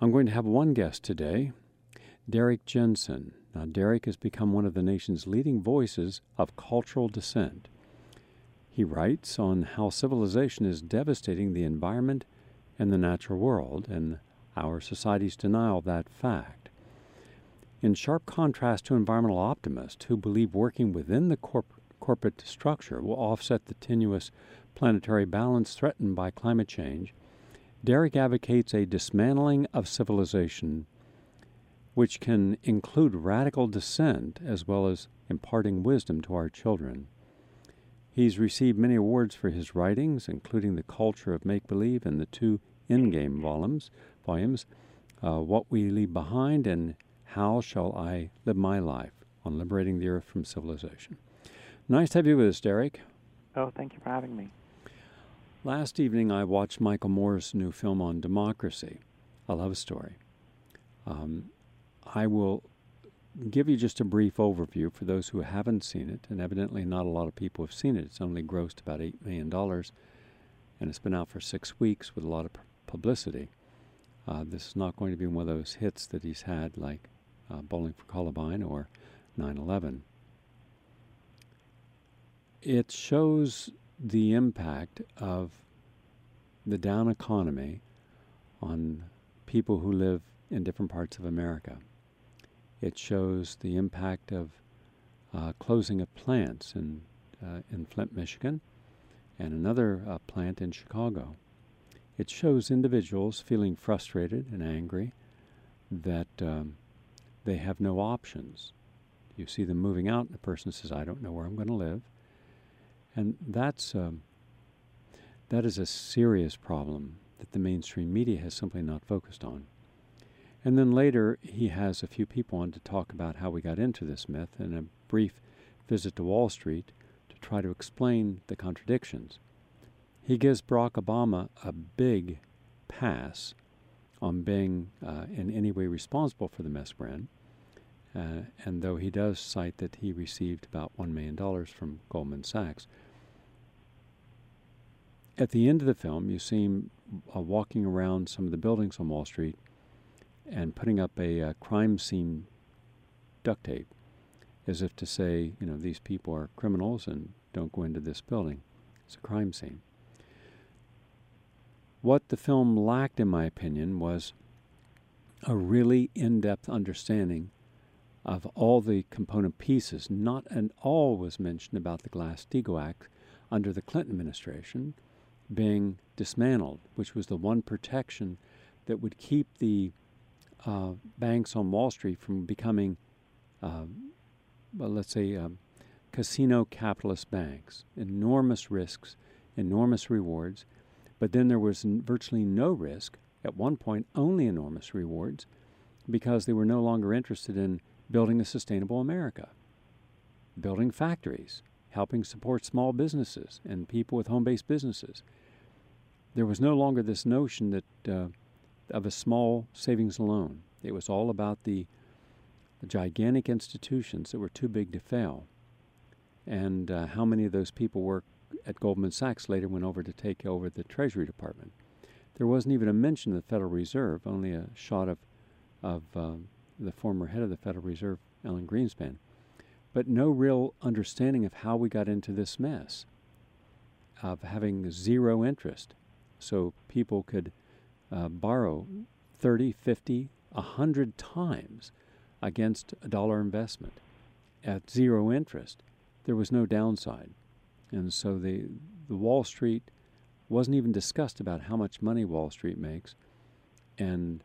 I'm going to have one guest today, Derrick Jensen. Now, Derrick has become one of the nation's leading voices of cultural dissent. He writes on how civilization is devastating the environment and the natural world, and our society's denial of that fact. In sharp contrast to environmental optimists who believe working within the corp- corporate structure will offset the tenuous planetary balance threatened by climate change, Derrick advocates a dismantling of civilization which can include radical dissent as well as imparting wisdom to our children. He's received many awards for his writings, including The Culture of Make Believe and the two Endgame volumes, volumes uh, What We Leave Behind and How Shall I Live My Life on Liberating the Earth from Civilization. Nice to have you with us, Derrick. Oh, thank you for having me. Last evening, I watched Michael Moore's new film on democracy, a love story. Um, I will give you just a brief overview for those who haven't seen it, and evidently not a lot of people have seen it. It's only grossed about $8 million, and it's been out for six weeks with a lot of publicity. Uh, this is not going to be one of those hits that he's had like uh, Bowling for Columbine or 9 11. It shows the impact of the down economy on people who live in different parts of America. It shows the impact of uh, closing of plants in, uh, in Flint, Michigan, and another uh, plant in Chicago. It shows individuals feeling frustrated and angry that um, they have no options. You see them moving out, and the person says, I don't know where I'm going to live. And that's, um, that is a serious problem that the mainstream media has simply not focused on. And then later, he has a few people on to talk about how we got into this myth and a brief visit to Wall Street to try to explain the contradictions. He gives Barack Obama a big pass on being uh, in any way responsible for the mess brand. Uh, and though he does cite that he received about $1 million from Goldman Sachs, at the end of the film, you see him uh, walking around some of the buildings on Wall Street and putting up a uh, crime scene duct tape as if to say, you know, these people are criminals and don't go into this building. It's a crime scene. What the film lacked, in my opinion, was a really in depth understanding of all the component pieces. Not at all was mentioned about the Glass Steagall Act under the Clinton administration being dismantled, which was the one protection that would keep the uh, banks on Wall Street from becoming, uh, well, let's say, um, casino capitalist banks. Enormous risks, enormous rewards, but then there was virtually no risk. At one point, only enormous rewards because they were no longer interested in building a sustainable America, building factories, helping support small businesses and people with home based businesses. There was no longer this notion that uh, of a small savings loan. It was all about the, the gigantic institutions that were too big to fail. And uh, how many of those people worked at Goldman Sachs later went over to take over the Treasury Department. There wasn't even a mention of the Federal Reserve, only a shot of, of uh, the former head of the Federal Reserve, Alan Greenspan. But no real understanding of how we got into this mess of having zero interest. So people could uh, borrow 30, 50, 100 times against a dollar investment at zero interest. There was no downside. And so the, the Wall Street wasn't even discussed about how much money Wall Street makes. And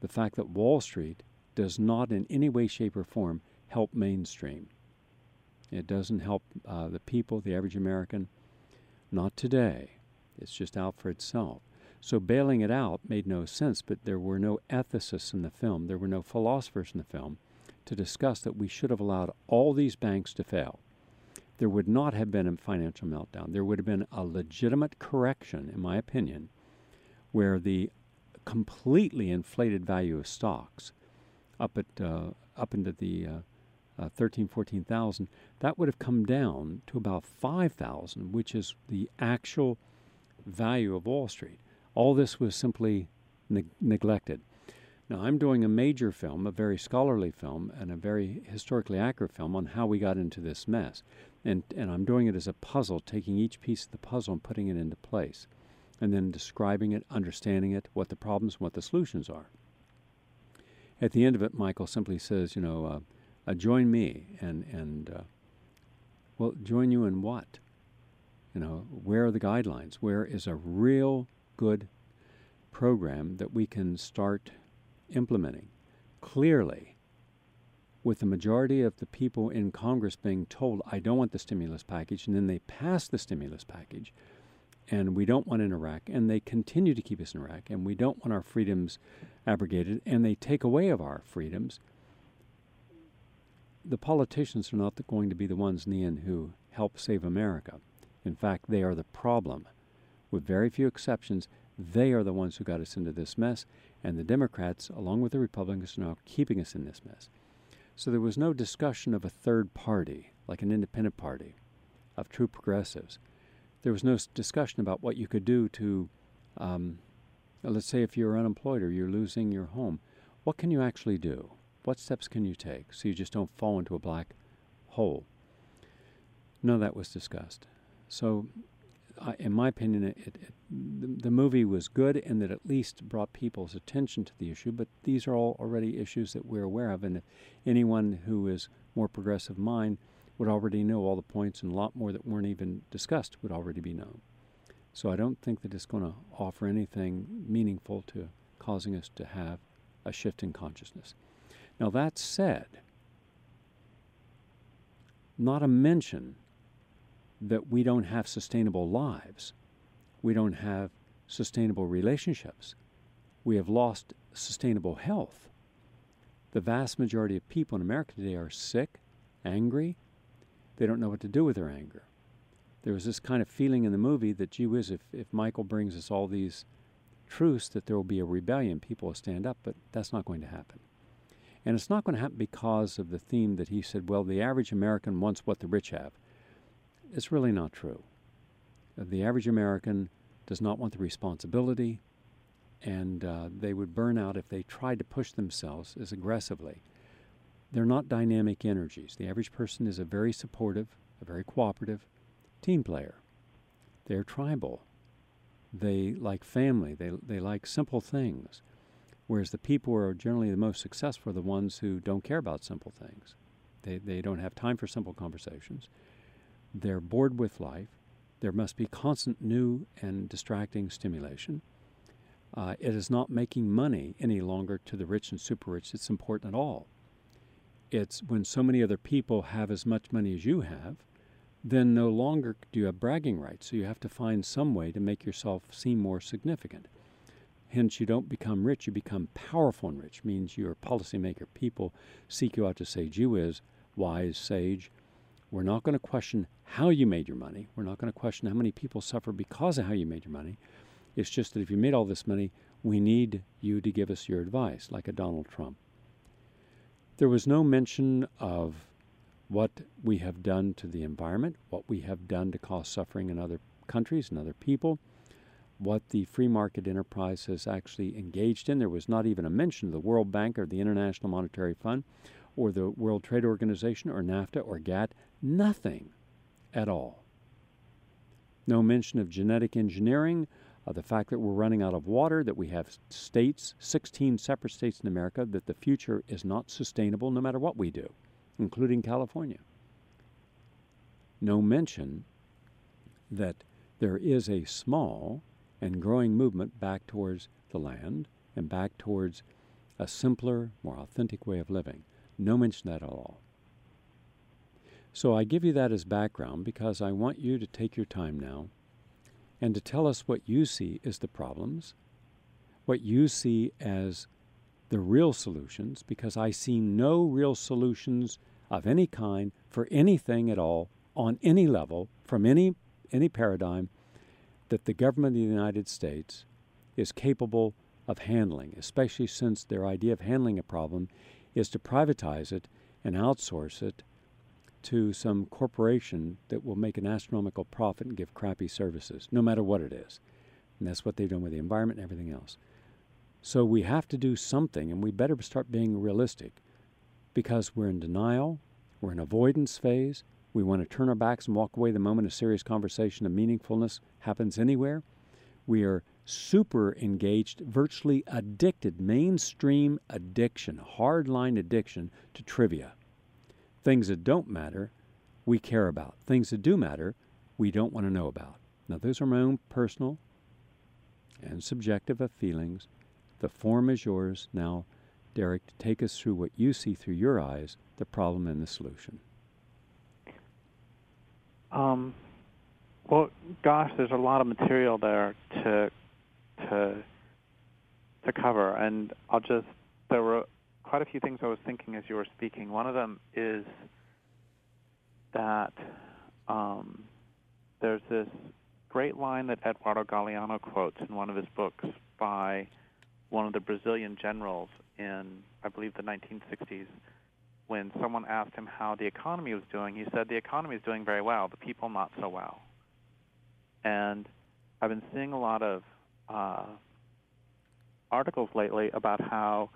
the fact that Wall Street does not in any way, shape, or form help mainstream. It doesn't help uh, the people, the average American. Not today. It's just out for itself. So bailing it out made no sense, but there were no ethicists in the film, there were no philosophers in the film to discuss that we should have allowed all these banks to fail. There would not have been a financial meltdown. There would have been a legitimate correction, in my opinion, where the completely inflated value of stocks up at uh, up into the uh, uh, 13, 14,000, that would have come down to about 5,000, which is the actual value of Wall Street. All this was simply ne- neglected. Now, I'm doing a major film, a very scholarly film, and a very historically accurate film on how we got into this mess. And, and I'm doing it as a puzzle, taking each piece of the puzzle and putting it into place, and then describing it, understanding it, what the problems, what the solutions are. At the end of it, Michael simply says, you know, uh, uh, join me, and, and uh, well, join you in what? You know, where are the guidelines? Where is a real good program that we can start implementing clearly with the majority of the people in Congress being told, I don't want the stimulus package, and then they pass the stimulus package, and we don't want in Iraq, and they continue to keep us in Iraq, and we don't want our freedoms abrogated, and they take away of our freedoms. The politicians are not going to be the ones in the end who help save America. In fact, they are the problem. With very few exceptions, they are the ones who got us into this mess, and the Democrats, along with the Republicans, are now keeping us in this mess. So there was no discussion of a third party, like an independent party, of true progressives. There was no discussion about what you could do to, um, let's say, if you're unemployed or you're losing your home, what can you actually do? What steps can you take so you just don't fall into a black hole? None of that was discussed. So I, in my opinion, it, it, the, the, movie was good in that at least brought people's attention to the issue. But these are all already issues that we're aware of, and if anyone who is more progressive mind would already know all the points, and a lot more that weren't even discussed would already be known. So I don't think that it's going to offer anything meaningful to causing us to have a shift in consciousness. Now that said, not a mention that we don't have sustainable lives. We don't have sustainable relationships. We have lost sustainable health. The vast majority of people in America today are sick, angry. They don't know what to do with their anger. There was this kind of feeling in the movie that, gee whiz, if, if Michael brings us all these truths, that there will be a rebellion. People will stand up, but that's not going to happen. And it's not going to happen because of the theme that he said, well, the average American wants what the rich have. It's really not true. The average American does not want the responsibility, and uh, they would burn out if they tried to push themselves as aggressively. They're not dynamic energies. The average person is a very supportive, a very cooperative team player. They're tribal. They like family. They, they like simple things. Whereas the people who are generally the most successful are the ones who don't care about simple things. They, they don't have time for simple conversations. They're bored with life. There must be constant new and distracting stimulation. Uh, it is not making money any longer to the rich and super rich It's important at all. It's when so many other people have as much money as you have, then no longer do you have bragging rights. So you have to find some way to make yourself seem more significant. Hence, you don't become rich, you become powerful and rich, means you're a policymaker. People seek you out to say, gee is wise, sage, we're not going to question how you made your money. We're not going to question how many people suffer because of how you made your money. It's just that if you made all this money, we need you to give us your advice, like a Donald Trump. There was no mention of what we have done to the environment, what we have done to cause suffering in other countries and other people, what the free market enterprise has actually engaged in. There was not even a mention of the World Bank or the International Monetary Fund or the World Trade Organization or NAFTA or GATT. Nothing at all. No mention of genetic engineering, of the fact that we're running out of water, that we have states, 16 separate states in America, that the future is not sustainable no matter what we do, including California. No mention that there is a small and growing movement back towards the land and back towards a simpler, more authentic way of living. No mention that at all. So I give you that as background because I want you to take your time now and to tell us what you see as the problems, what you see as the real solutions, because I see no real solutions of any kind for anything at all on any level from any any paradigm that the government of the United States is capable of handling, especially since their idea of handling a problem is to privatize it and outsource it to some corporation that will make an astronomical profit and give crappy services, no matter what it is. And that's what they've done with the environment and everything else. So we have to do something, and we better start being realistic because we're in denial, we're in avoidance phase, we want to turn our backs and walk away the moment a serious conversation of meaningfulness happens anywhere. We are super engaged, virtually addicted, mainstream addiction, hardline addiction to trivia. Things that don't matter, we care about. Things that do matter, we don't want to know about. Now, those are my own personal and subjective feelings. The form is yours. Now, Derrick, take us through what you see through your eyes, the problem and the solution. Um, well, gosh, there's a lot of material there to to to cover, and I'll just there were quite a few things I was thinking as you were speaking. One of them is that um, there's this great line that Eduardo Galeano quotes in one of his books by one of the Brazilian generals in, I believe, the 1960s. When someone asked him how the economy was doing, he said, The economy is doing very well, the people not so well. And I've been seeing a lot of uh, articles lately about how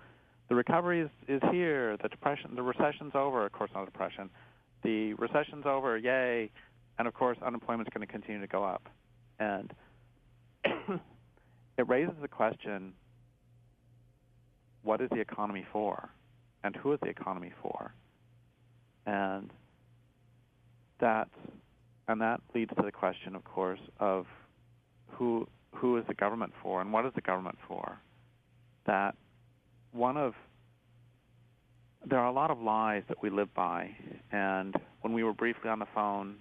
the recovery is, is here, the depression, the recession's over. Of course, not depression. The recession's over, yay! And of course, unemployment's going to continue to go up. And it raises the question: What is the economy for, and who is the economy for? And that, and that leads to the question, of course, of who who is the government for and what is the government for? That one of there are a lot of lies that we live by, and when we were briefly on the phone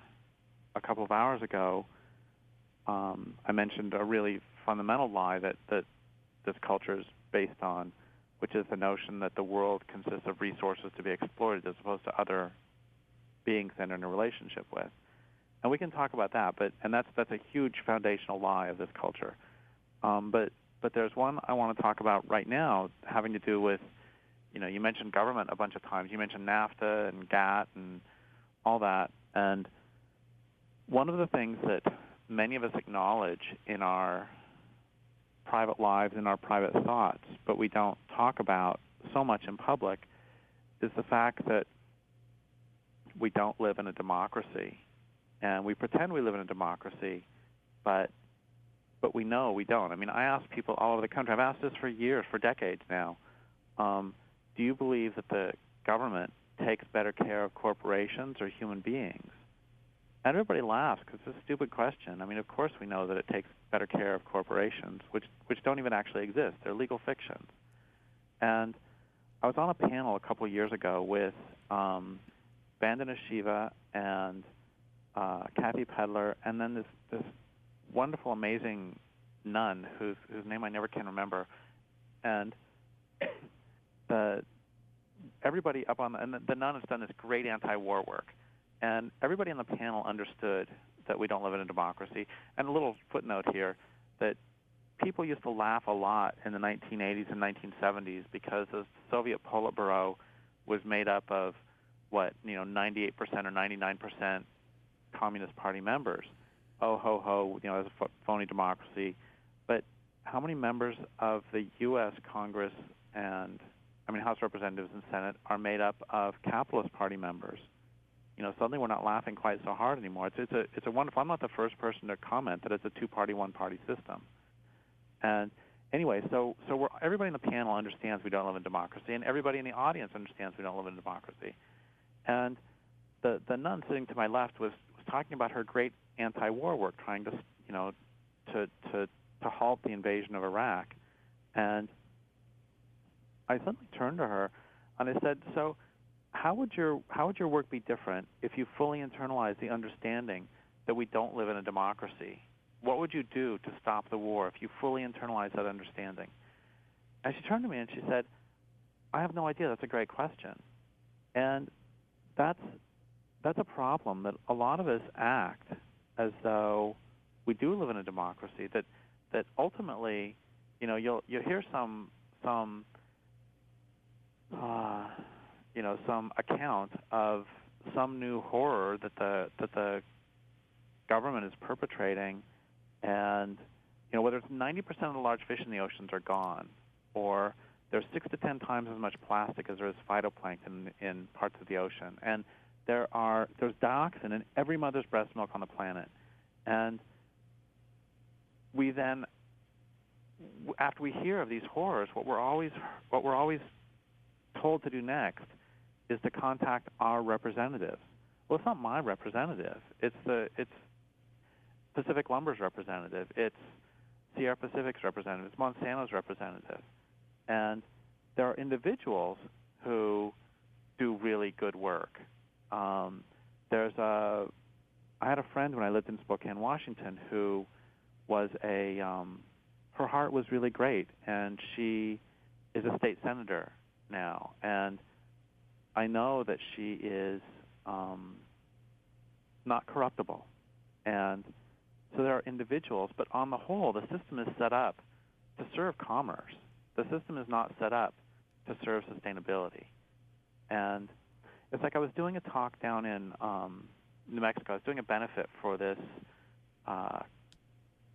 a couple of hours ago, um, I mentioned a really fundamental lie that, that this culture is based on, which is the notion that the world consists of resources to be exploited as opposed to other beings that are in a relationship with and we can talk about that. But and that's that's a huge foundational lie of this culture. Um, but but there's one I want to talk about right now, having to do with, you know, you mentioned government a bunch of times. You mentioned NAFTA and GATT and all that. And one of the things that many of us acknowledge in our private lives, in our private thoughts, but we don't talk about so much in public, is the fact that we don't live in a democracy and we pretend we live in a democracy, but but we know we don't. I mean, I ask people all over the country. I've asked this for years, for decades now. Um, do you believe that the government takes better care of corporations or human beings? And everybody laughs because it's a stupid question. I mean, of course we know that it takes better care of corporations, which which don't even actually exist. They're legal fictions. And I was on a panel a couple years ago with um, Vandana Shiva and uh, Kathy Pedler, and then this this wonderful, amazing nun whose whose name I never can remember, and the everybody up on the, and the, the nun has done this great anti-war work, and everybody on the panel understood that we don't live in a democracy. And a little footnote here that people used to laugh a lot in the 1980s and 1970s because the Soviet Politburo was made up of what you know 98% or 99 percent Communist Party members. Oh ho ho, you know, it's a phony democracy. But how many members of the U.S. Congress and I mean House Representatives and Senate are made up of capitalist party members? You know, suddenly we're not laughing quite so hard anymore. It's it's a it's a wonderful. I'm not the first person to comment that it's a two-party, one-party system. And anyway, so so we're, everybody in the panel understands we don't live in democracy, and everybody in the audience understands we don't live in democracy. And the the nun sitting to my left was was talking about her great anti-war work, trying to you know to to to halt the invasion of Iraq, and I suddenly turned to her and I said, "So, how would your how would your work be different if you fully internalized the understanding that we don't live in a democracy? What would you do to stop the war if you fully internalized that understanding?" And she turned to me and she said, "I have no idea. That's a great question." And that's that's a problem that a lot of us act as though we do live in a democracy. That that ultimately, you know, you'll you'll hear some some uh, you know some account of some new horror that the that the government is perpetrating, and you know whether it's 90% of the large fish in the oceans are gone, or there's six to ten times as much plastic as there is phytoplankton in parts of the ocean, and there are there's dioxin in every mother's breast milk on the planet, and we then after we hear of these horrors, what we're always what we're always told to do next is to contact our representatives. Well, it's not my representative. It's the it's Pacific Lumber's representative. It's Sierra Pacific's representative. It's Monsanto's representative. And there are individuals who do really good work. Um, there's a I had a friend when I lived in Spokane, Washington, who was a um, her heart was really great, and she is a state senator now, and I know that she is um, not corruptible, and so there are individuals, but on the whole, the system is set up to serve commerce. The system is not set up to serve sustainability, and it's like I was doing a talk down in um, New Mexico. I was doing a benefit for this uh,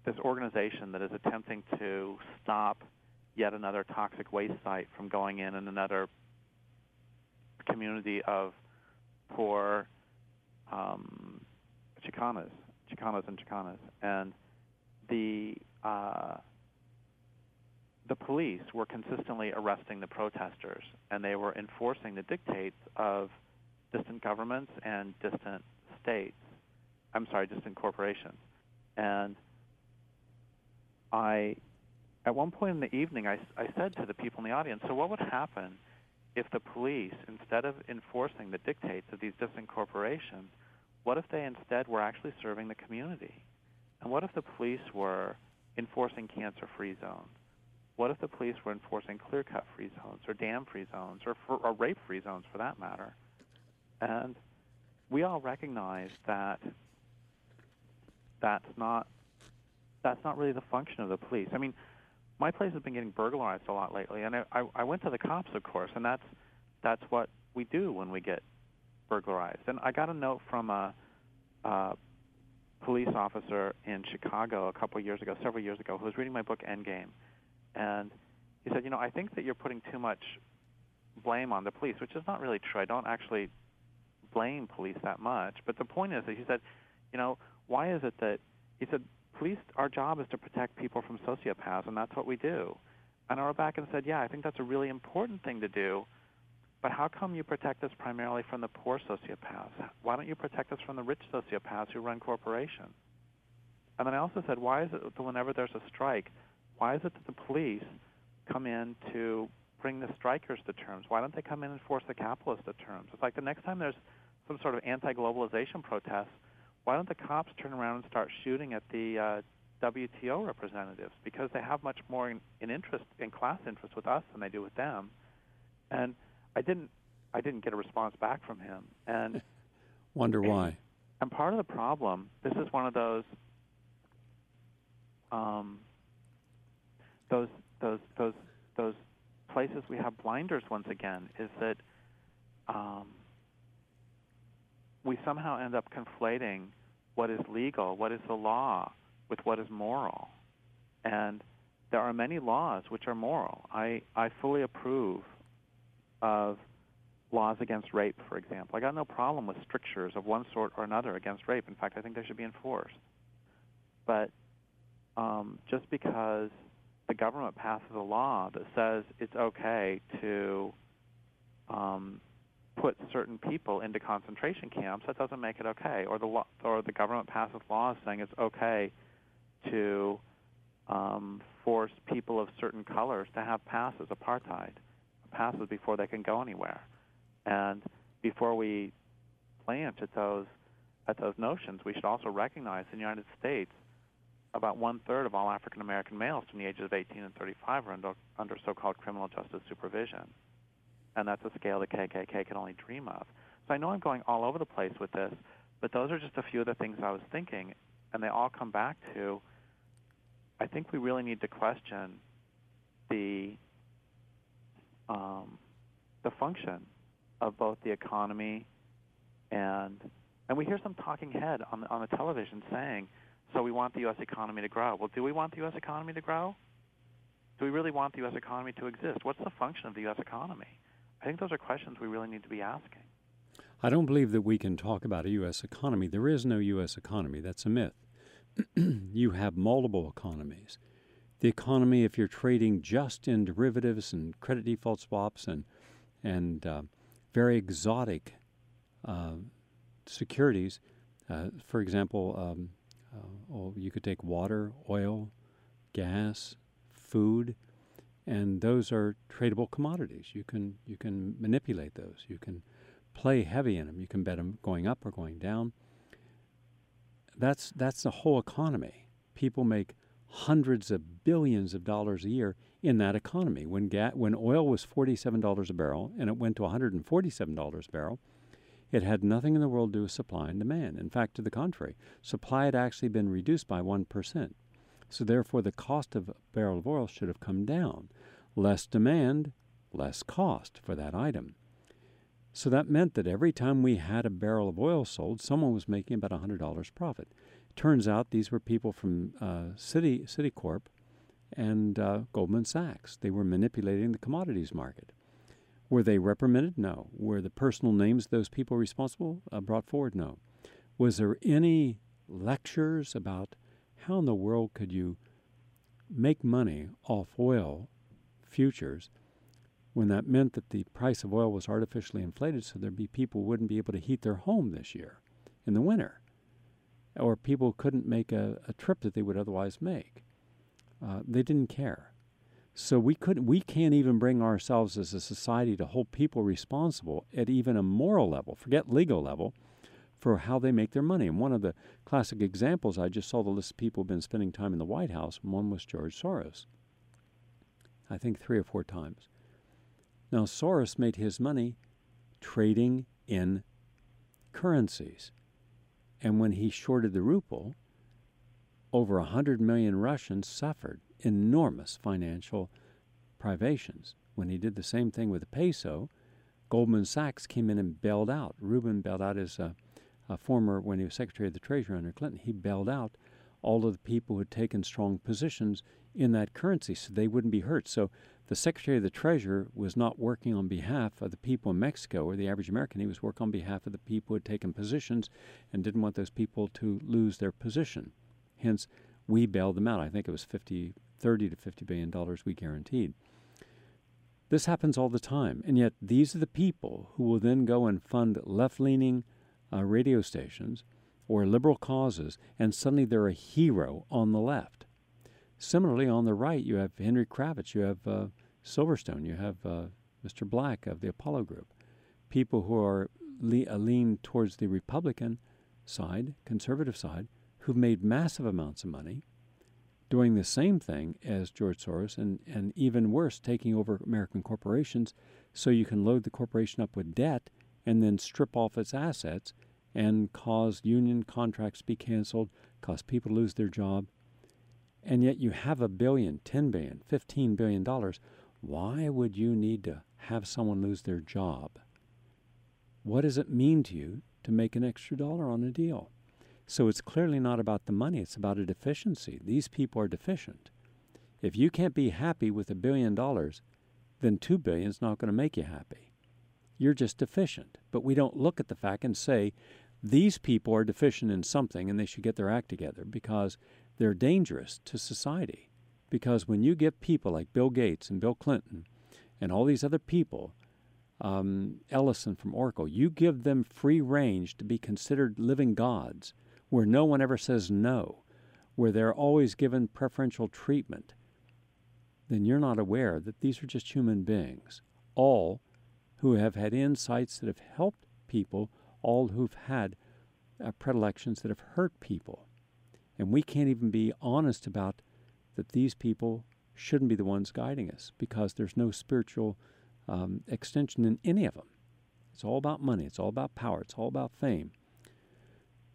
this organization that is attempting to stop yet another toxic waste site from going in in another community of poor um, Chicanas, Chicanos and Chicanas, and the uh, the police were consistently arresting the protesters, and they were enforcing the dictates of distant governments and distant states. I'm sorry, distant corporations, and I, at one point in the evening, I, I said to the people in the audience, so what would happen if the police, instead of enforcing the dictates of these distant corporations, what if they instead were actually serving the community? And what if the police were enforcing cancer-free zones? What if the police were enforcing clear-cut free zones or dam-free zones or, for, or rape-free zones for that matter? And we all recognize that that's not that's not really the function of the police. I mean, my place has been getting burglarized a lot lately, and I, I, I went to the cops, of course, and that's that's what we do when we get burglarized. And I got a note from a, a police officer in Chicago a couple of years ago, several years ago, who was reading my book Endgame, and he said, you know, I think that you're putting too much blame on the police, which is not really true. I don't actually blame police that much, but the point is that he said, you know, why is it that he said police, our job is to protect people from sociopaths, and that's what we do. And I wrote back and said, yeah, I think that's a really important thing to do, but how come you protect us primarily from the poor sociopaths? Why don't you protect us from the rich sociopaths who run corporations? And then I also said, why is it that whenever there's a strike, why is it that the police come in to bring the strikers to terms? Why don't they come in and force the capitalists to terms? It's like the next time there's some sort of anti-globalization protest, why don't the cops turn around and start shooting at the uh, WTO representatives because they have much more in, in interest in class interest with us than they do with them. And I didn't I didn't get a response back from him. And wonder why. And part of the problem, this is one of those um, those those those those places we have blinders once again is that um, we somehow end up conflating what is legal, what is the law, with what is moral. And there are many laws which are moral. I, I fully approve of laws against rape, for example. I got no problem with strictures of one sort or another against rape. In fact, I think they should be enforced. But um, just because the government passes a law that says it's okay to um, put certain people into concentration camps, that doesn't make it okay. Or the law, or the government passes laws saying it's okay to um, force people of certain colors to have passes, apartheid, passes before they can go anywhere. And before we plant at those at those notions, we should also recognize in the United States about one third of all African American males from the ages of 18 and 35 are under, under so-called criminal justice supervision and that's a scale the KKK can only dream of. So I know I'm going all over the place with this, but those are just a few of the things I was thinking, and they all come back to I think we really need to question the um, the function of both the economy and and we hear some talking head on the, on the television saying, "So we want the U.S. economy to grow." Well, do we want the U.S. economy to grow? Do we really want the U.S. economy to exist? What's the function of the U.S. economy? I think those are questions we really need to be asking. I don't believe that we can talk about a U.S. economy. There is no U.S. economy. That's a myth. you have multiple economies. The economy, if you're trading just in derivatives and credit default swaps and and uh, very exotic uh, securities, uh, for example, um, oh, you could take water, oil, gas, food, and those are tradable commodities. You can you can manipulate those. You can play heavy in them. You can bet them going up or going down. That's that's the whole economy. People make hundreds of billions of dollars a year in that economy. When ga- when oil was forty-seven dollars a barrel and it went to one hundred and forty-seven dollars a barrel, it had nothing in the world to do with supply and demand. In fact, to the contrary, supply had actually been reduced by one percent. So therefore, the cost of a barrel of oil should have come down. Less demand, less cost for that item. So that meant that every time we had a barrel of oil sold, someone was making about $100 profit. Turns out these were people from uh, City Citicorp and uh, Goldman Sachs. They were manipulating the commodities market. Were they reprimanded? No. Were the personal names of those people responsible uh, brought forward? No. Was there any lectures about how in the world could you make money off oil futures when that meant that the price of oil was artificially inflated so there'd be people wouldn't be able to heat their home this year in the winter? Or people couldn't make a, a trip that they would otherwise make. Uh, they didn't care. So we could we can't even bring ourselves as a society to hold people responsible at even a moral level. Forget legal level for how they make their money. And one of the classic examples, I just saw the list of people who've been spending time in the White House. and One was George Soros, I think three or four times. Now, Soros made his money trading in currencies. And when he shorted the ruble, over 100 million Russians suffered enormous financial privations. When he did the same thing with the peso, Goldman Sachs came in and bailed out. Rubin bailed out his uh, a former, when he was Secretary of the Treasury under Clinton, he bailed out all of the people who had taken strong positions in that currency so they wouldn't be hurt. So the Secretary of the Treasury was not working on behalf of the people in Mexico or the average American. He was working on behalf of the people who had taken positions and didn't want those people to lose their position. Hence, we bailed them out. I think it was 50, 30 to 50 billion dollars we guaranteed. This happens all the time, and yet these are the people who will then go and fund left-leaning uh, radio stations or liberal causes, and suddenly they're a hero on the left. Similarly, on the right, you have Henry Kravis, you have uh, Silverstein, you have uh, Mr. Black of the Apollo Group, people who are le- uh, lean towards the Republican side, conservative side, who've made massive amounts of money doing the same thing as George Soros, and, and even worse, taking over American corporations so you can load the corporation up with debt and then strip off its assets and cause union contracts to be canceled, cause people to lose their job. And yet you have a billion, ten billion, fifteen billion dollars. Why would you need to have someone lose their job? What does it mean to you to make an extra dollar on a deal? So it's clearly not about the money, it's about a deficiency. These people are deficient. If you can't be happy with a billion dollars, then two billion is not going to make you happy. You're just deficient. But we don't look at the fact and say, these people are deficient in something and they should get their act together because they're dangerous to society. Because when you give people like Bill Gates and Bill Clinton and all these other people, um, Ellison from Oracle, you give them free range to be considered living gods where no one ever says no, where they're always given preferential treatment, then you're not aware that these are just human beings, all who have had insights that have helped people, all who've had uh, predilections that have hurt people. And we can't even be honest about that these people shouldn't be the ones guiding us because there's no spiritual um, extension in any of them. It's all about money, it's all about power, it's all about fame.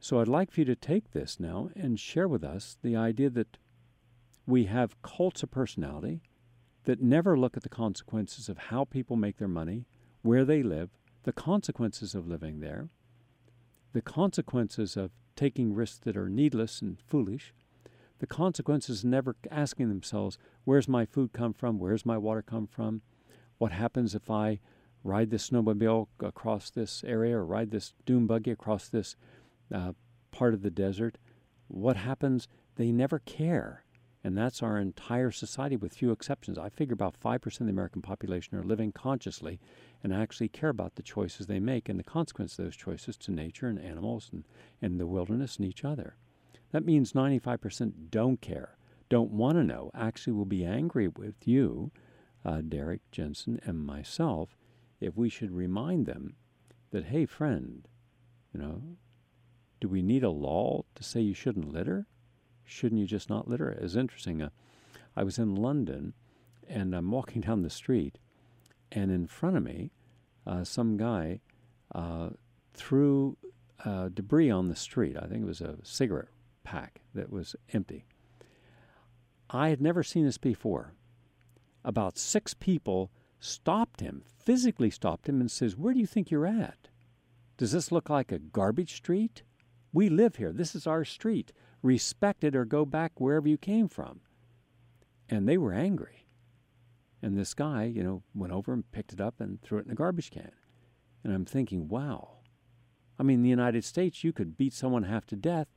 So I'd like for you to take this now and share with us the idea that we have cults of personality that never look at the consequences of how people make their money, where they live, the consequences of living there, the consequences of taking risks that are needless and foolish, The consequences never asking themselves, where's my food come from? Where's my water come from? What happens if I ride this snowmobile across this area or ride this dune buggy across this uh, part of the desert? What happens? They never care. And that's our entire society, with few exceptions. I figure about 5% of the American population are living consciously and actually care about the choices they make and the consequence of those choices to nature and animals and, and the wilderness and each other. That means 95% don't care, don't want to know, actually will be angry with you, uh, Derrick Jensen, and myself if we should remind them that, hey, friend, you know, do we need a law to say you shouldn't litter? Shouldn't you just not litter? It's interesting. Uh, I was in London and I'm walking down the street, and in front of me, uh, some guy uh, threw uh, debris on the street. I think it was a cigarette pack that was empty. I had never seen this before. About six people stopped him, physically stopped him, and says, Where do you think you're at? Does this look like a garbage street? We live here. This is our street. Respect it or go back wherever you came from. And they were angry. And this guy, you know, went over and picked it up and threw it in a garbage can. And I'm thinking, wow. I mean, in the United States, you could beat someone half to death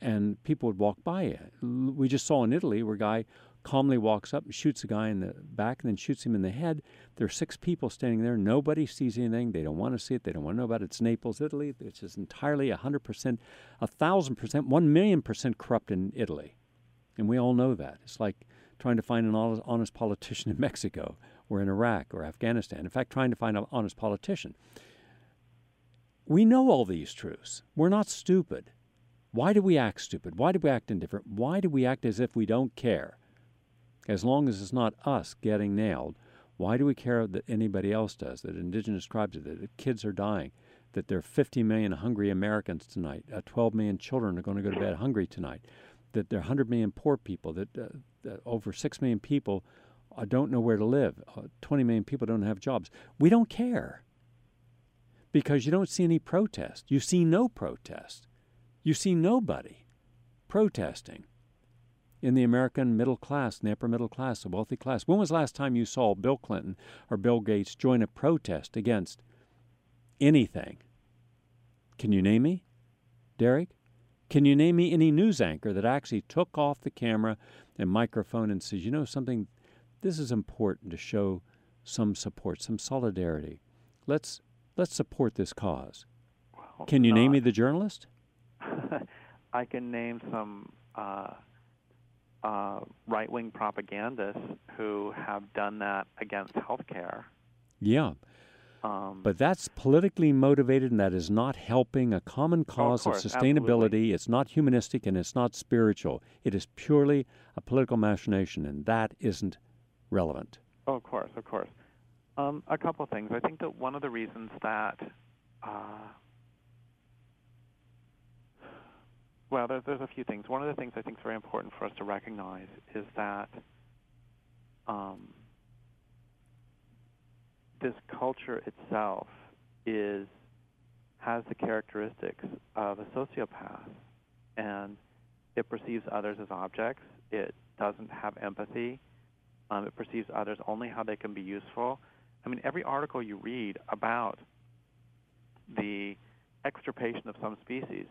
and people would walk by it. We just saw in Italy where a guy calmly walks up and shoots a guy in the back and then shoots him in the head. There are six people standing there. Nobody sees anything. They don't want to see it. They don't want to know about it. It's Naples, Italy. It's just entirely 100%, 1,000%, 1 million percent corrupt in Italy. And we all know that. It's like trying to find an honest politician in Mexico or in Iraq or Afghanistan. In fact, trying to find an honest politician. We know all these truths. We're not stupid. Why do we act stupid? Why do we act indifferent? Why do we act as if we don't care? As long as it's not us getting nailed, why do we care that anybody else does, that indigenous tribes, that kids are dying, that there are 50 million hungry Americans tonight, uh, 12 million children are going to go to bed hungry tonight, that there are 100 million poor people, that, uh, that over 6 million people uh, don't know where to live, uh, 20 million people don't have jobs. We don't care because you don't see any protest. You see no protest. You see nobody protesting in the American middle class, in the upper middle class, the wealthy class. When was the last time you saw Bill Clinton or Bill Gates join a protest against anything? Can you name me, Derrick? Can you name me any news anchor that actually took off the camera and microphone and says, you know something, this is important to show some support, some solidarity. Let's let's support this cause. Well, Can you name me the journalist? I can name some uh, uh, right wing propagandists who have done that against healthcare. Yeah. Um, but that's politically motivated, and that is not helping a common cause oh, of, course, of, sustainability. Absolutely. It's not humanistic and it's not spiritual. It is purely a political machination, and that isn't relevant. Oh, of course, of course. Um, a couple of things. I think that one of the reasons that uh, Well, there's, there's a few things. One of the things I think is very important for us to recognize is that um, this culture itself is has the characteristics of a sociopath, and it perceives others as objects. It doesn't have empathy. Um, it perceives others only how they can be useful. I mean, every article you read about the extirpation of some species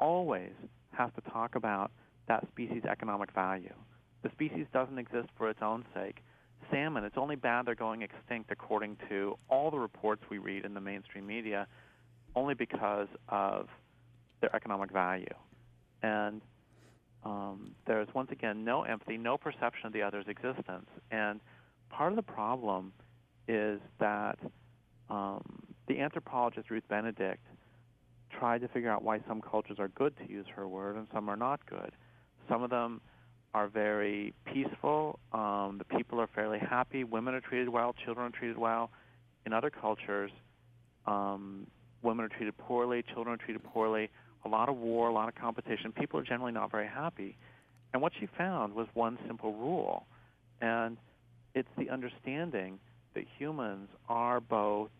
always has to talk about that species' economic value. The species doesn't exist for its own sake. Salmon, it's only bad they're going extinct according to all the reports we read in the mainstream media, only because of their economic value. And um, there's once again no empathy, no perception of the other's existence. And part of the problem is that um, the anthropologist Ruth Benedict tried to figure out why some cultures are good, to use her word, and some are not good. Some of them are very peaceful. Um, the people are fairly happy. Women are treated well. Children are treated well. In other cultures, um, women are treated poorly. Children are treated poorly. A lot of war, a lot of competition. People are generally not very happy. And what she found was one simple rule, and it's the understanding that humans are both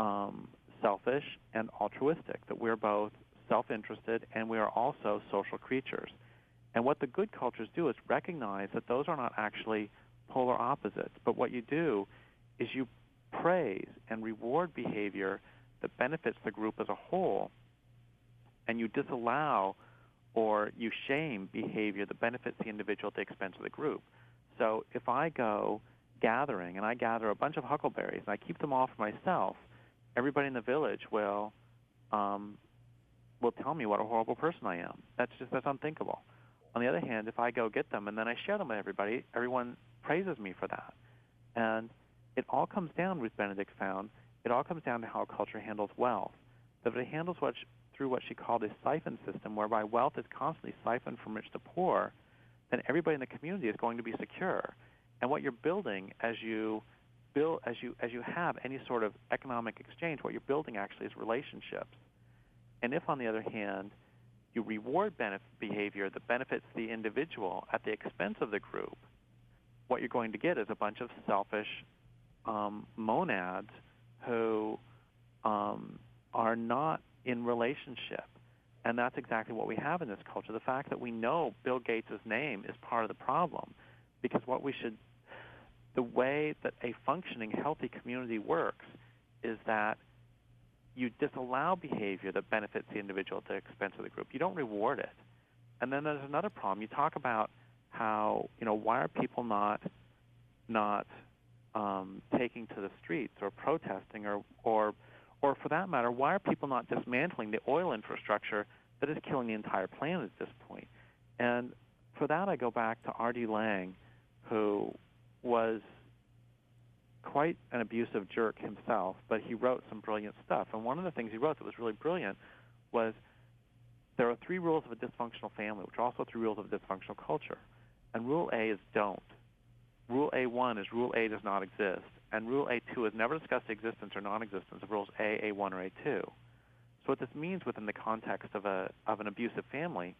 um, selfish and altruistic, that we're both self interested and we are also social creatures. And what the good cultures do is recognize that those are not actually polar opposites, but what you do is you praise and reward behavior that benefits the group as a whole, and you disallow or you shame behavior that benefits the individual at the expense of the group. So if I go gathering and I gather a bunch of huckleberries and I keep them all for myself, everybody in the village will um, will tell me what a horrible person I am. That's just that's unthinkable. On the other hand, if I go get them and then I share them with everybody, everyone praises me for that. And it all comes down, Ruth Benedict found, it all comes down to how culture handles wealth. That if it handles what she, through what she called a siphon system, whereby wealth is constantly siphoned from rich to poor, then everybody in the community is going to be secure. And what you're building as you build as you as you have any sort of economic exchange, what you're building actually is relationships. And if on the other hand you reward benef- behavior that benefits the individual at the expense of the group, what you're going to get is a bunch of selfish um, monads who um, are not in relationship. And that's exactly what we have in this culture. The fact that we know Bill Gates' name is part of the problem because what we should, the way that a functioning, healthy community works is that you disallow behavior that benefits the individual at the expense of the group. You don't reward it. And then there's another problem. You talk about how, you know, why are people not not um, taking to the streets or protesting or, or, or for that matter, why are people not dismantling the oil infrastructure that is killing the entire planet at this point? And for that, I go back to R.D. Laing, who was quite an abusive jerk himself, but he wrote some brilliant stuff. And one of the things he wrote that was really brilliant was there are three rules of a dysfunctional family, which are also three rules of a dysfunctional culture. And rule A is don't. Rule A1 is Rule A does not exist, and Rule A2 is never discuss the existence or non-existence of Rules A, A1, or A2. So what this means within the context of a of an abusive family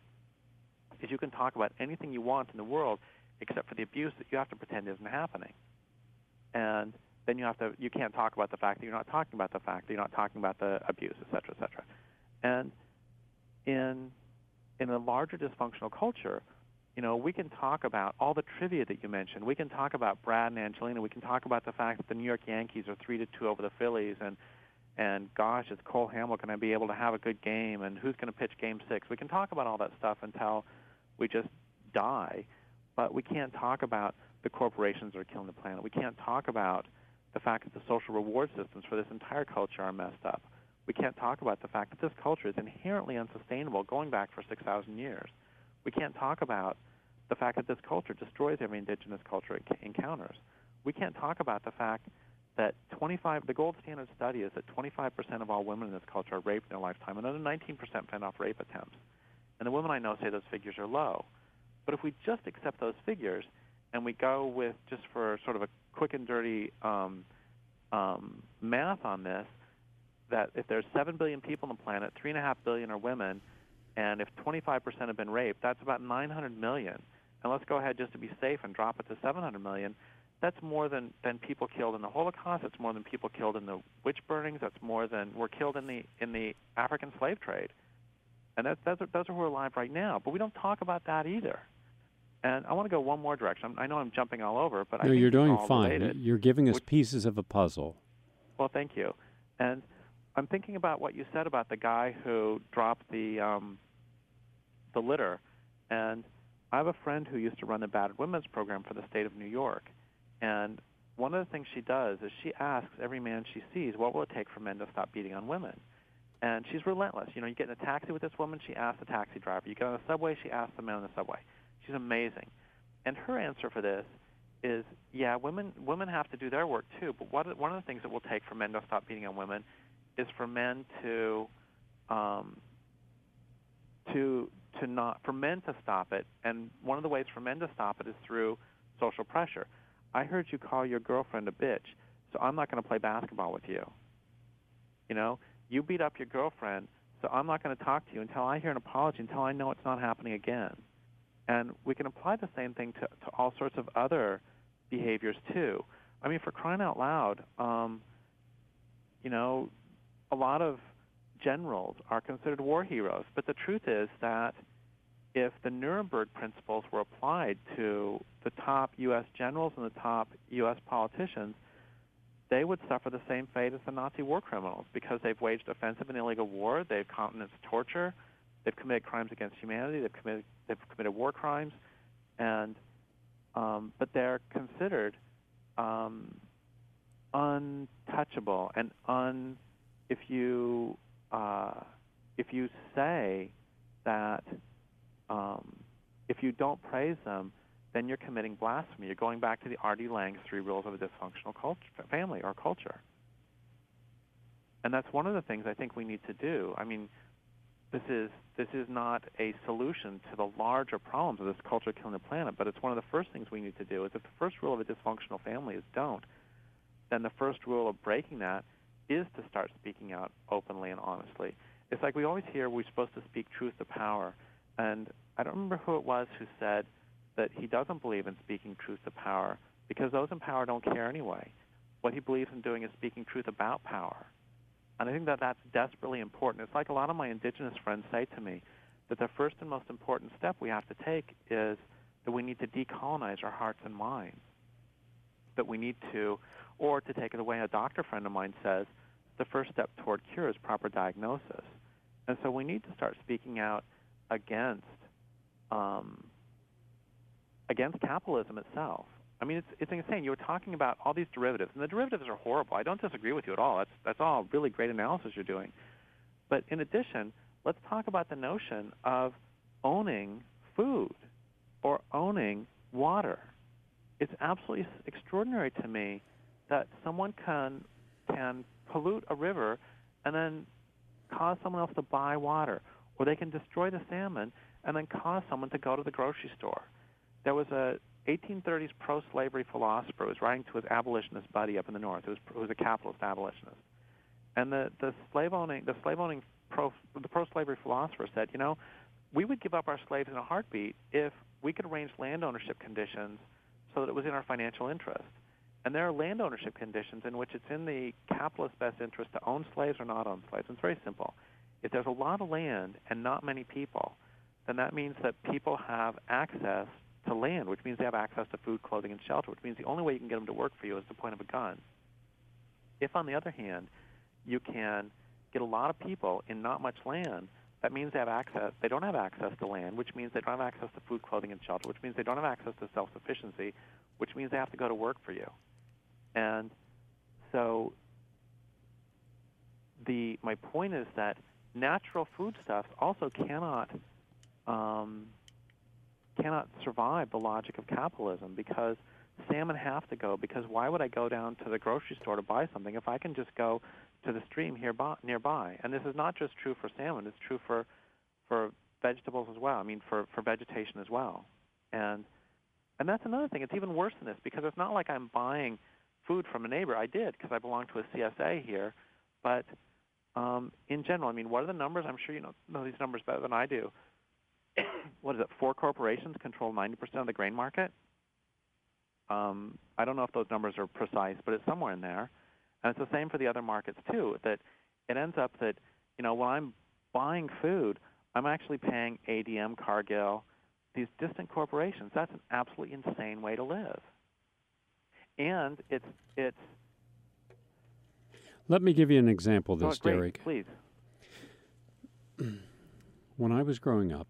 is you can talk about anything you want in the world except for the abuse that you have to pretend isn't happening. And then you have to you can't talk about the fact that you're not talking about the fact that you're not talking about the abuse, et cetera, et cetera. And in in a larger dysfunctional culture, you know, we can talk about all the trivia that you mentioned. We can talk about Brad and Angelina. We can talk about the fact that the New York Yankees are three to two over the Phillies, and and gosh, is Cole Hamels going to be able to have a good game, and who's going to pitch Game Six? We can talk about all that stuff until we just die, but we can't talk about the corporations that are killing the planet. We can't talk about the fact that the social reward systems for this entire culture are messed up. We can't talk about the fact that this culture is inherently unsustainable, going back for 6,000 years. We can't talk about the fact that this culture destroys every indigenous culture it encounters. We can't talk about the fact that 25 the gold standard study is that 25% of all women in this culture are raped in their lifetime, and only 19% fend off rape attempts. And the women I know say those figures are low. But if we just accept those figures and we go with just for sort of a quick and dirty um, um, math on this, that if there's 7 billion people on the planet, 3.5 billion are women, and if 25% have been raped, that's about 900 million. And let's go ahead just to be safe and drop it to 700 million. That's more than, than people killed in the Holocaust. That's more than people killed in the witch burnings. That's more than were killed in the in the African slave trade. And are, those are who are alive right now. But we don't talk about that either. And I want to go one more direction. I know I'm jumping all over, but I think no, you're doing fine. Related. You're giving us Which, pieces of a puzzle. Well, thank you. And I'm thinking about what you said about the guy who dropped the um, the litter, and I have a friend who used to run the battered women's program for the state of New York, and one of the things she does is she asks every man she sees, "What will it take for men to stop beating on women?" And she's relentless. You know, you get in a taxi with this woman, she asks the taxi driver. You get on the subway, she asks the man on the subway. She's amazing. And her answer for this is, yeah, women women have to do their work too. But what, one of the things that will take for men to stop beating on women is for men to um, to to not for men to stop it. And one of the ways for men to stop it is through social pressure. I heard you call your girlfriend a bitch, so I'm not going to play basketball with you. You know, you beat up your girlfriend, so I'm not going to talk to you until I hear an apology, until I know it's not happening again. And we can apply the same thing to, to all sorts of other behaviors too. I mean, for crying out loud, um, you know, a lot of generals are considered war heroes, but the truth is that if the Nuremberg principles were applied to the top U.S. generals and the top U.S. politicians, they would suffer the same fate as the Nazi war criminals because they've waged offensive and illegal war, they've countenanced torture, they've committed crimes against humanity, they've committed they've committed war crimes, and um, but they're considered um, untouchable and un. If you uh, if you say that um, if you don't praise them, then you're committing blasphemy. You're going back to the R.D. Laing's three rules of a dysfunctional culture, family or culture. And that's one of the things I think we need to do. I mean, this is this is not a solution to the larger problems of this culture killing the planet, but it's one of the first things we need to do. Is if the first rule of a dysfunctional family is don't, then the first rule of breaking that is to start speaking out openly and honestly. It's like we always hear we're supposed to speak truth to power, and I don't remember who it was who said that he doesn't believe in speaking truth to power because those in power don't care anyway. What he believes in doing is speaking truth about power. And I think that that's desperately important. It's like a lot of my indigenous friends say to me that the first and most important step we have to take is that we need to decolonize our hearts and minds. That we need to, or to take it away, a doctor friend of mine says, the first step toward cure is proper diagnosis. And so we need to start speaking out against um, against capitalism itself. I mean, it's it's insane. You were talking about all these derivatives, and the derivatives are horrible. I don't disagree with you at all. That's that's all really great analysis you're doing. But in addition, let's talk about the notion of owning food or owning water. It's absolutely extraordinary to me that someone can can pollute a river and then cause someone else to buy water, or they can destroy the salmon and then cause someone to go to the grocery store. There was a 1830s pro-slavery philosopher who was writing to his abolitionist buddy up in the north. who was, it was a capitalist abolitionist, and the the slave owning the slave owning pro the pro-slavery philosopher said, you know, we would give up our slaves in a heartbeat if we could arrange land ownership conditions so that it was in our financial interest. And there are land ownership conditions in which it's in the capitalist's best interest to own slaves or not own slaves. And It's very simple. If there's a lot of land and not many people, then that means that people have access to land, which means they have access to food, clothing, and shelter, which means the only way you can get them to work for you is the point of a gun. If, on the other hand, you can get a lot of people in not much land, that means they have access. They don't have access to land, which means they don't have access to food, clothing, and shelter, which means they don't have access to self-sufficiency, which means they have to go to work for you. And so, the my point is that natural foodstuffs also cannot um, cannot survive the logic of capitalism because salmon have to go because why would I go down to the grocery store to buy something if I can just go to the stream here nearby? And this is not just true for salmon; it's true for for vegetables as well. I mean, for for vegetation as well. And and that's another thing. It's even worse than this because it's not like I'm buying food from a neighbor. I did because I belong to a CSA here, but um, in general, I mean, what are the numbers? I'm sure you know, know these numbers better than I do what is it? Four corporations control 90% of the grain market. Um, I don't know if those numbers are precise, but it's somewhere in there. And it's the same for the other markets too. That it ends up that you know when I'm buying food, I'm actually paying ADM, Cargill, these distant corporations. That's an absolutely insane way to live. And it's it's. Let me give you an example of this, oh, great, Derrick. Please. when I was growing up,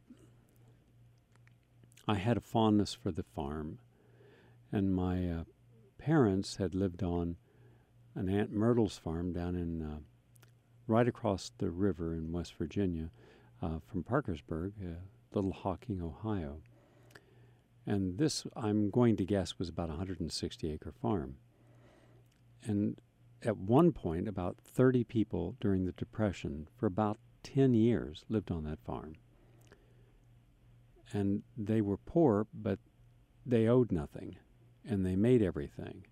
I had a fondness for the farm, and my uh, parents had lived on an Aunt Myrtle's farm down in uh, right across the river in West Virginia uh, from Parkersburg, uh, Little Hocking, Ohio. And this, I'm going to guess, was about a 160 acre farm. And at one point, about 30 people during the Depression for about 10 years lived on that farm and they were poor, but they owed nothing, and they made everything.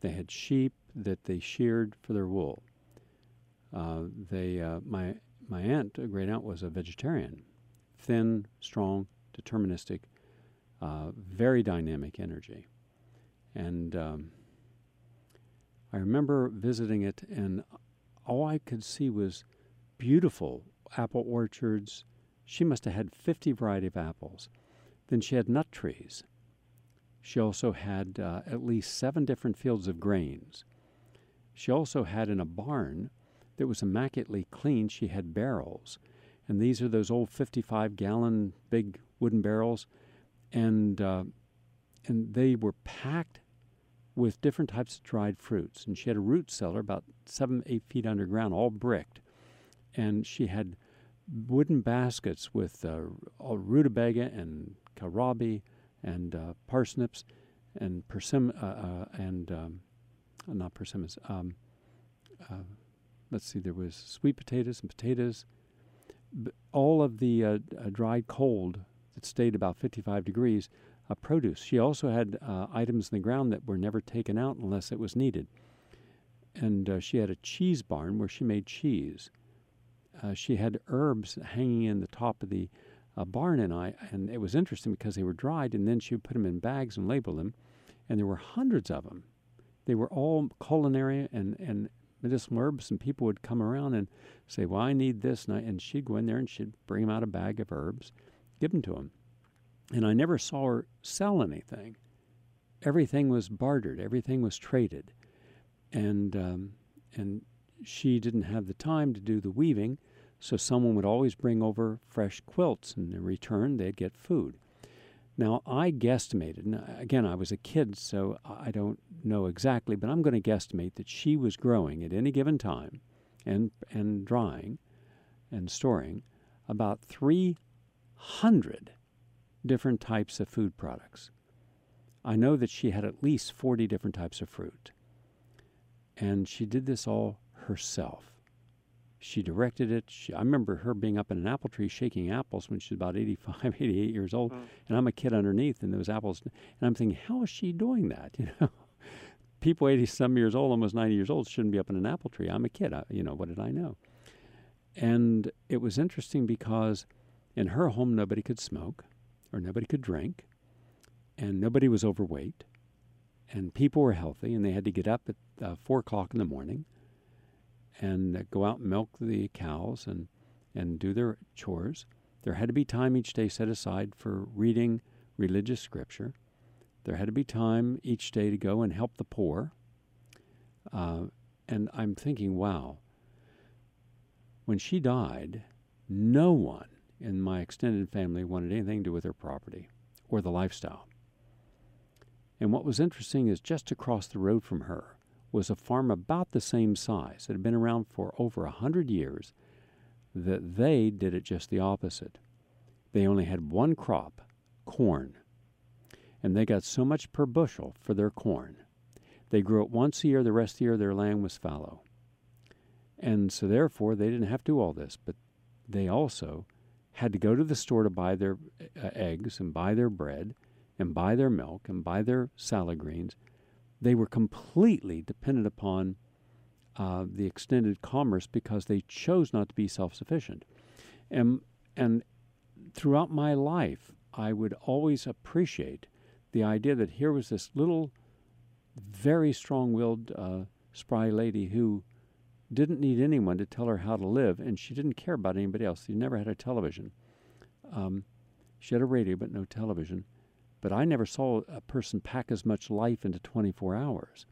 They had sheep that they sheared for their wool. Uh, they, uh, my my aunt, a great aunt, was a vegetarian, thin, strong, deterministic, uh, very dynamic energy, and um, I remember visiting it, and all I could see was beautiful apple orchards, She must have had 50 variety of apples. Then she had nut trees. She also had uh, at least seven different fields of grains. She also had in a barn that was immaculately clean, she had barrels. And these are those old 55 gallon big wooden barrels. And, uh, and they were packed with different types of dried fruits. And she had a root cellar about seven, eight feet underground, all bricked. And she had wooden baskets with uh, rutabaga and kohlrabi and uh, parsnips and persim uh, uh and um, not persimmons. Um, uh, let's see, there was sweet potatoes and potatoes. all of the uh, dried cold that stayed about 55 degrees produce. She also had items in the ground that were never taken out unless it was needed. And she had a cheese barn where she made cheese. She had herbs hanging in the top of the a barn and I, and it was interesting because they were dried, and then she would put them in bags and label them, and there were hundreds of them. They were all culinary and, and medicinal herbs, and people would come around and say, "Well, I need this," and, I, and she'd go in there and she'd bring them out a bag of herbs, give them to them, and I never saw her sell anything. Everything was bartered, everything was traded, and um, and she didn't have the time to do the weaving so someone would always bring over fresh quilts, and in return, they'd get food. Now, I guesstimated, and uh, again, I was a kid, so I don't know exactly, but I'm going to guesstimate that she was growing at any given time and, and drying and storing about 300 different types of food products. I know that she had at least 40 different types of fruit. And she did this all herself. She directed it. She, I remember her being up in an apple tree shaking apples when she was about 85, 88 years old. Mm. And I'm a kid underneath and those apples. And I'm thinking, how is she doing that? You know, people 80 some years old, almost 90 years old, shouldn't be up in an apple tree. I'm a kid. I, you know, what did I know? And it was interesting because in her home, nobody could smoke or nobody could drink and nobody was overweight and people were healthy and they had to get up at uh, four o'clock in the morning and go out and milk the cows and, and do their chores. There had to be time each day set aside for reading religious scripture. There had to be time each day to go and help the poor. Uh, and I'm thinking, wow, when she died, no one in my extended family wanted anything to do with her property or the lifestyle. And what was interesting is just across the road from her was a farm about the same size that had been around for over a hundred years, that they did it just the opposite. They only had one crop, corn, and they got so much per bushel for their corn. They grew it once a year, the rest of the year their land was fallow. And so therefore they didn't have to do all this, but they also had to go to the store to buy their uh, eggs and buy their bread and buy their milk and buy their salad greens they were completely dependent upon uh, the extended commerce because they chose not to be self sufficient. And, and throughout my life, I would always appreciate the idea that here was this little, very strong willed, uh, spry lady who didn't need anyone to tell her how to live, and she didn't care about anybody else. She never had a television. Um, she had a radio, but no television. But I never saw a person pack as much life into 24 hours.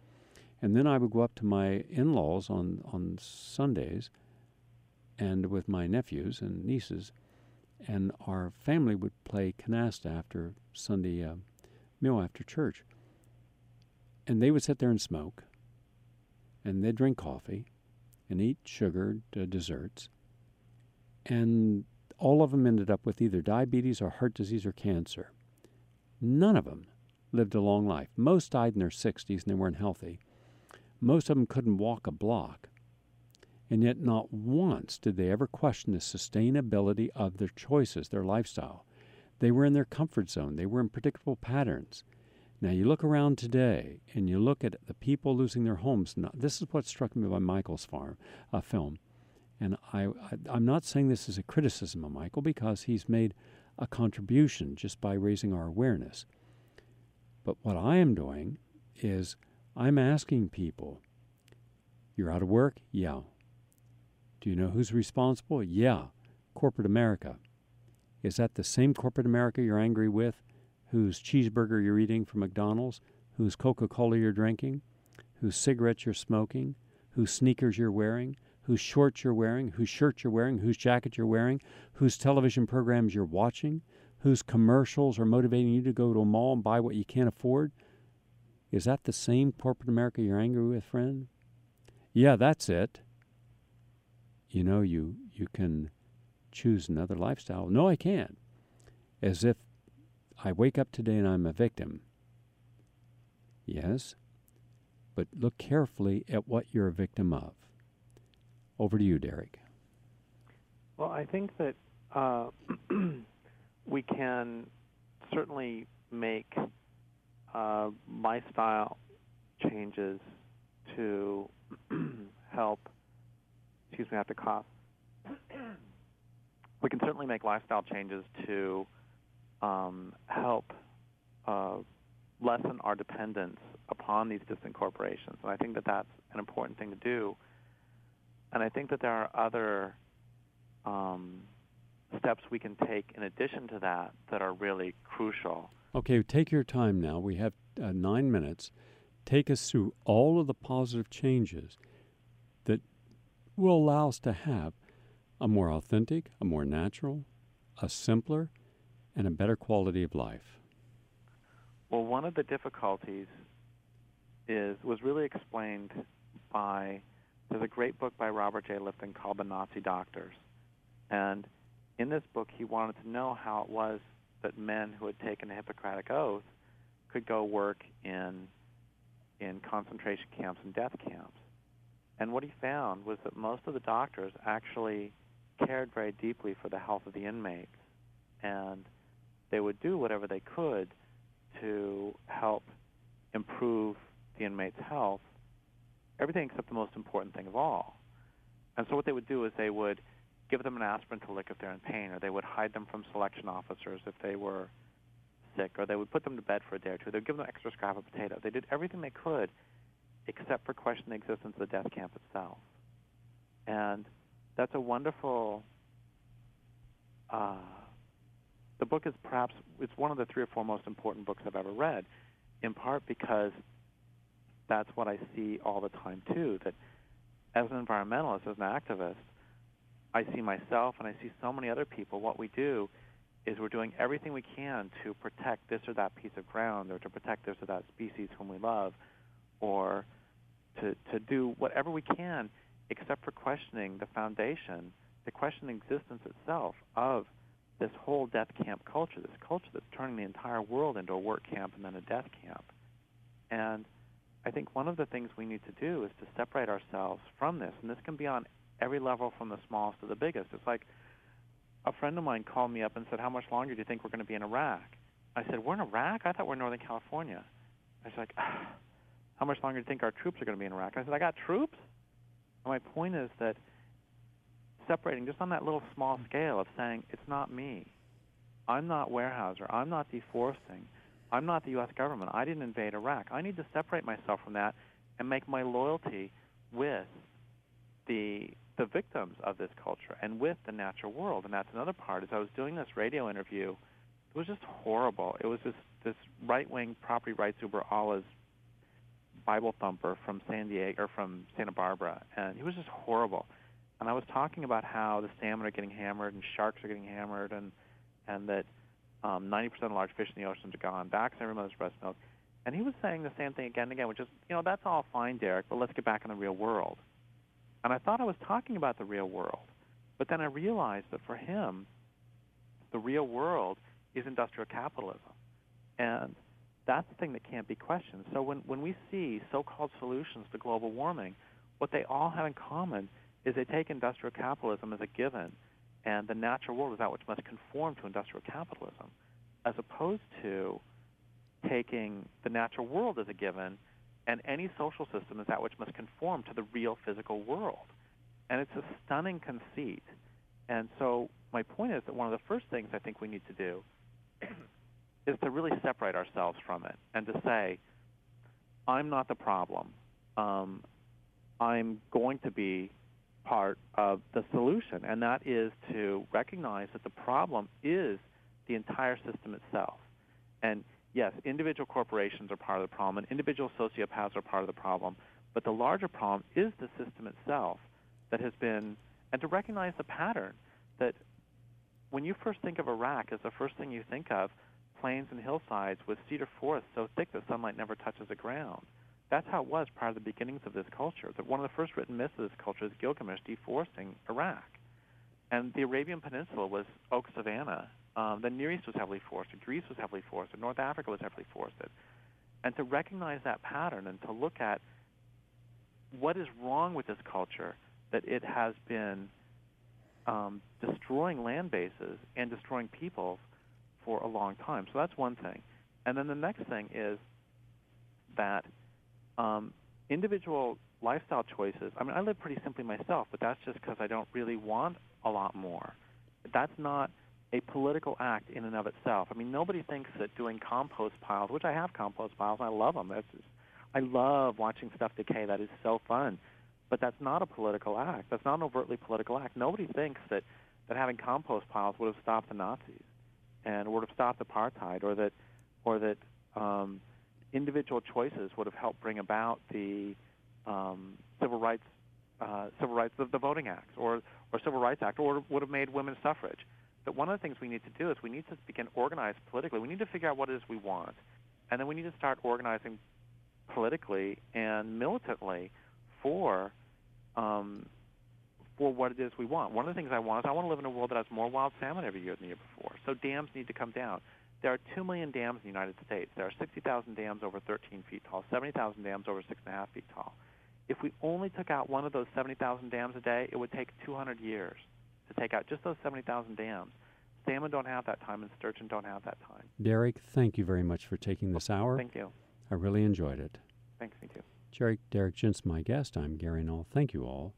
And then I would go up to my in laws on, on Sundays and with my nephews and nieces, and our family would play canasta after Sunday uh, meal after church. And they would sit there and smoke, and they'd drink coffee and eat sugared uh, desserts. And all of them ended up with either diabetes or heart disease or cancer. None of them lived a long life. Most died in their 60s and they weren't healthy. Most of them couldn't walk a block. And yet, not once did they ever question the sustainability of their choices, their lifestyle. They were in their comfort zone, they were in predictable patterns. Now, you look around today and you look at the people losing their homes. This is what struck me by Michael's farm, uh, film. And I, I, I'm not saying this is a criticism of Michael because he's made a contribution just by raising our awareness. But what I am doing is I'm asking people, you're out of work? Yeah. Do you know who's responsible? Yeah, corporate America. Is that the same corporate America you're angry with, whose cheeseburger you're eating from McDonald's, whose Coca Cola you're drinking, whose cigarettes you're smoking, whose sneakers you're wearing, whose shorts you're wearing, whose shirt you're wearing, whose jacket you're wearing, whose television programs you're watching, whose commercials are motivating you to go to a mall and buy what you can't afford? Is that the same corporate America you're angry with, friend? Yeah, that's it. You know, you, you can choose another lifestyle. No, I can't. As if I wake up today and I'm a victim. Yes, but look carefully at what you're a victim of. Over to you, Derrick. Well, I think that uh, we can certainly make uh, lifestyle changes to help. Excuse me, I have to cough. we can certainly make lifestyle changes to um, help uh, lessen our dependence upon these distant corporations, and I think that that's an important thing to do. And I think that there are other um, steps we can take in addition to that that are really crucial. Okay, take your time now. We have uh, nine minutes. Take us through all of the positive changes that will allow us to have a more authentic, a more natural, a simpler, and a better quality of life. Well, one of the difficulties is was really explained by there's a great book by Robert J. Lifton called The Nazi Doctors. And in this book, he wanted to know how it was that men who had taken a Hippocratic oath could go work in in concentration camps and death camps. And what he found was that most of the doctors actually cared very deeply for the health of the inmates, and they would do whatever they could to help improve the inmate's health, everything except the most important thing of all. And so what they would do is they would give them an aspirin to lick if they're in pain, or they would hide them from selection officers if they were sick, or they would put them to bed for a day or two. They would give them extra scrap of potato. They did everything they could except for question the existence of the death camp itself. And that's a wonderful. Uh, the book is perhaps it's one of the three or four most important books I've ever read, in part because that's what I see all the time too. That as an environmentalist, as an activist, I see myself and I see so many other people. What we do is we're doing everything we can to protect this or that piece of ground, or to protect this or that species whom we love, or to to do whatever we can, except for questioning the foundation, the questioning existence itself of this whole death camp culture, this culture that's turning the entire world into a work camp and then a death camp. And I think one of the things we need to do is to separate ourselves from this, and this can be on every level from the smallest to the biggest. It's like a friend of mine called me up and said, "How much longer do you think we're going to be in Iraq?" I said, "We're in Iraq? I thought we're in Northern California." I was like, "How much longer do you think our troops are going to be in Iraq?" I said, "I got troops." And my point is that separating just on that little small scale of saying it's not me. I'm not Weyerhaeuser. I'm not deforesting. I'm not the U.S. government. I didn't invade Iraq. I need to separate myself from that and make my loyalty with the the victims of this culture and with the natural world. And that's another part. As I was doing this radio interview, it was just horrible. It was this this right wing property rights uber Allah's Bible thumper from San Diego or from Santa Barbara, and he was just horrible and I was talking about how the salmon are getting hammered and sharks are getting hammered, and and that um, 90% of large fish in the oceans are gone. Back to every mother's breast milk. And he was saying the same thing again and again, which is, you know, that's all fine, Derrick, but let's get back in the real world. And I thought I was talking about the real world, but then I realized that for him, the real world is industrial capitalism, and that's the thing that can't be questioned. So when when we see so-called solutions to global warming, what they all have in common is they take industrial capitalism as a given, and the natural world is that which must conform to industrial capitalism, as opposed to taking the natural world as a given, and any social system is that which must conform to the real physical world. And it's a stunning conceit. And so my point is that one of the first things I think we need to do is to really separate ourselves from it and to say, I'm not the problem. Um, I'm going to be part of the solution, and that is to recognize that the problem is the entire system itself. And yes, individual corporations are part of the problem, and individual sociopaths are part of the problem, but the larger problem is the system itself that has been, and to recognize the pattern that when you first think of Iraq as the first thing you think of, plains and hillsides with cedar forests so thick that sunlight never touches the ground. That's how it was prior to the beginnings of this culture. That one of the first written myths of this culture is Gilgamesh deforesting Iraq. And the Arabian Peninsula was oak savanna. Um, the Near East was heavily forested. Greece was heavily forested. North Africa was heavily forested. And to recognize that pattern and to look at what is wrong with this culture, that it has been um, destroying land bases and destroying peoples for a long time. So that's one thing. And then the next thing is that um, individual lifestyle choices. I mean, I live pretty simply myself, but that's just because I don't really want a lot more. That's not a political act in and of itself. I mean, nobody thinks that doing compost piles, which I have compost piles, I love them. That's just, I love watching stuff decay. That is so fun. But that's not a political act. That's not an overtly political act. Nobody thinks that, that having compost piles would have stopped the Nazis and would have stopped apartheid or that, or that um, individual choices would have helped bring about the um, civil rights, uh, civil rights, the, the Voting Act, or or Civil Rights Act, or would have made women's suffrage. But one of the things we need to do is we need to begin organized politically. We need to figure out what it is we want, and then we need to start organizing politically and militantly for um, for what it is we want. One of the things I want is I want to live in a world that has more wild salmon every year than the year before. So dams need to come down. There are 2 million dams in the United States. There are 60,000 dams over 13 feet tall, 70,000 dams over 6.5 feet tall. If we only took out one of those 70,000 dams a day, it would take 200 years to take out just those 70,000 dams. Salmon don't have that time, and sturgeon don't have that time. Derrick, thank you very much for taking this hour. Thank you. I really enjoyed it. Thanks, me too. Derrick, Derrick my guest. I'm Gary Null. Thank you all.